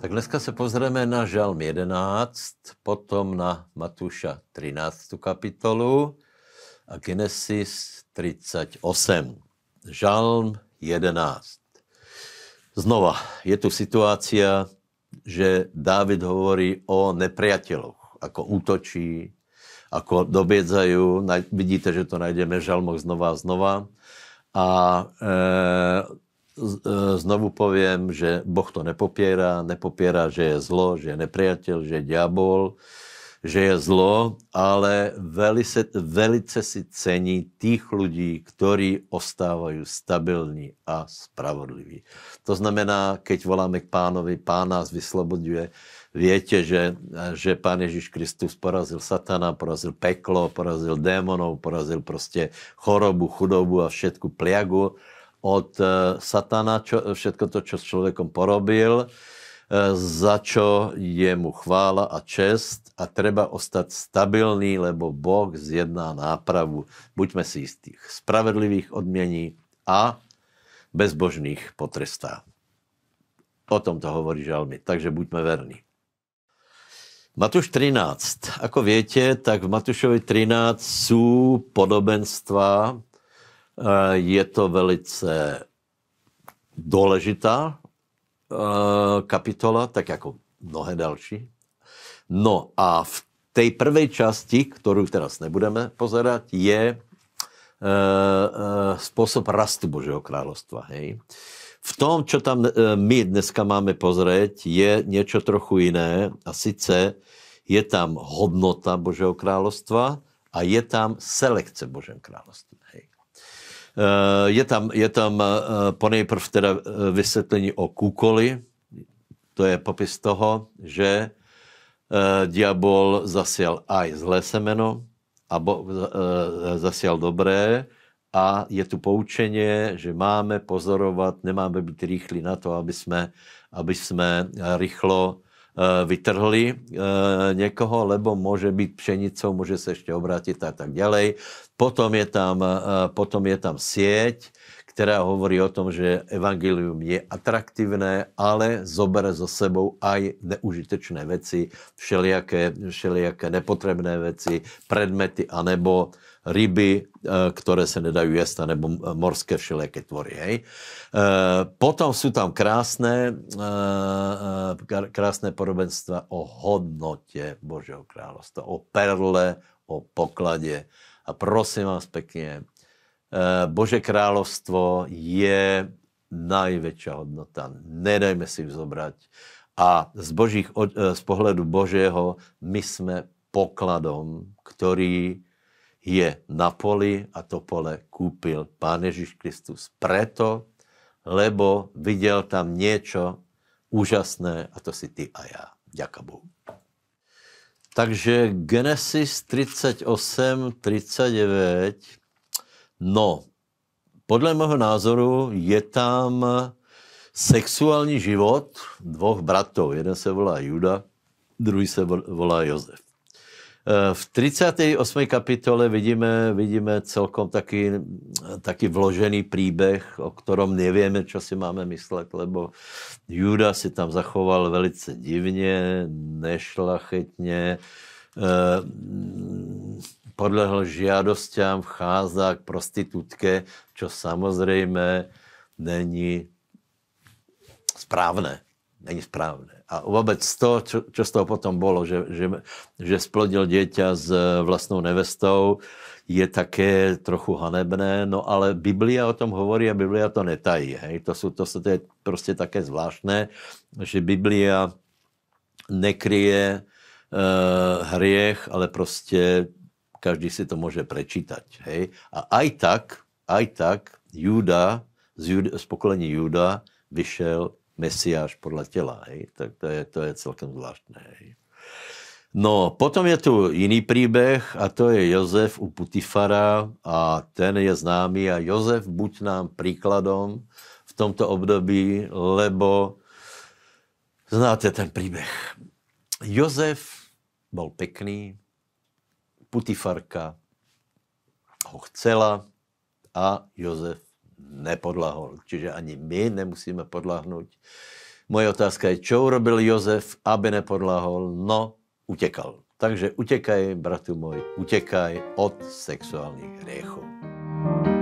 Tak dneska se pozrieme na Žalm 11, potom na Matúša 13. kapitolu a Genesis 38. Žalm 11. Znova, je tu situácia, že Dávid hovorí o nepriateľoch, ako útočí, ako dobiedzajú. Vidíte, že to nájdeme v žalmoch znova a znova. A E, znovu poviem, že Boh to nepopiera, nepopiera, že je zlo, že je nepriateľ, že je diabol, že je zlo, ale velice, velice si cení tých ľudí, ktorí ostávajú stabilní a spravodliví. To znamená, keď voláme k pánovi, pán nás vysloboduje, viete, že, že pán Ježiš Kristus porazil satana, porazil peklo, porazil démonov, porazil proste chorobu, chudobu a všetku pliagu od e, satana, čo, všetko to, čo s človekom porobil, e, za čo je mu chvála a čest a treba ostať stabilný, lebo Boh zjedná nápravu. Buďme si istých. Spravedlivých odmiení a bezbožných potrestá. O tom to hovorí žalmy, takže buďme verní. Matúš 13. Ako viete, tak v Matúšovi 13 sú podobenstva, je to velice důležitá eh, kapitola, tak jako mnohé další. No a v tej prvej časti, ktorú teraz nebudeme pozerať, je e, e, spôsob rastu Božieho kráľovstva. Hej. V tom, čo tam my dneska máme pozrieť, je niečo trochu iné a sice je tam hodnota Božieho kráľovstva a je tam selekce Božieho kráľovstva. Eh, je tam, je tam eh, ponejprv teda eh, vysvětlení o kúkoli, to je popis toho, že diabol zasial aj zlé semeno a bo, zasial dobré a je tu poučenie, že máme pozorovat, nemáme být rýchli na to, aby jsme, aby jsme rýchlo Eh, vytrhli eh, někoho, lebo může být pšenicou, může se ještě obrátit a tak ďalej. Potom je tam, eh, potom je tam sieť, která hovorí o tom, že evangelium je atraktívne, ale zobere so sebou aj neužitečné veci, všelijaké, všelijaké nepotrebné veci, predmety, anebo ryby, ktoré se nedajú jesť, nebo morské všelijaké tvory. Hej. Potom sú tam krásne, krásne podobenstva o hodnote Božieho kráľovstva, o perle, o poklade. A prosím vás pekne, Bože kráľovstvo je najväčšia hodnota. Nedajme si ju zobrať. A z, božích, z pohledu Božieho my sme pokladom, ktorý je na poli a to pole kúpil Pán Ježiš Kristus preto, lebo videl tam niečo úžasné a to si ty a ja. Ďaká Bohu. Takže Genesis 38, 39, no, podle mého názoru je tam sexuální život dvoch bratov. Jeden se volá Juda, druhý se volá Jozef. Eh, v 38. kapitole vidíme, vidíme celkom taký, taký vložený príbeh, o ktorom nevieme, čo si máme myslet, lebo Juda si tam zachoval velice divně, nešlachetně, eh, podlehl žiadosťám, vcházá k prostitutke, čo samozrejme není správne. Není správne a vôbec to, čo, čo z toho potom bolo, že, že, že splodil dieťa s vlastnou nevestou, je také trochu hanebné, no ale Biblia o tom hovorí a Biblia to netají. Hej? To, sú, to, sú, to je proste také zvláštne, že Biblia nekryje e, hriech, ale proste každý si to môže prečítať. Hej? A aj tak, aj tak Júda, z, Júda, z pokolení Júda vyšel mesiáš podľa tela. Hej? Tak to je, to je celkem zvláštne. Hej? No, potom je tu iný príbeh a to je Jozef u Putifara a ten je známy a Jozef buď nám príkladom v tomto období, lebo znáte ten príbeh. Jozef bol pekný, Putifarka ho chcela a Jozef nepodlahol. Čiže ani my nemusíme podľahnuť. Moje otázka je, čo urobil Jozef, aby nepodlahol? No, utekal. Takže utekaj, bratu môj, utekaj od sexuálnych hriechov. thank you